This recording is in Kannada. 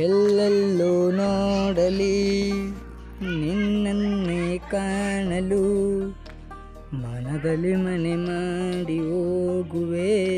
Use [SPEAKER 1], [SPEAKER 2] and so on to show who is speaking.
[SPEAKER 1] ಎಲ್ಲೆಲ್ಲೂ ನೋಡಲಿ ನಿನ್ನನ್ನೇ ಕಾಣಲು. ಮನದಲ್ಲಿ ಮನೆ ಮಾಡಿ ಹೋಗುವೆ.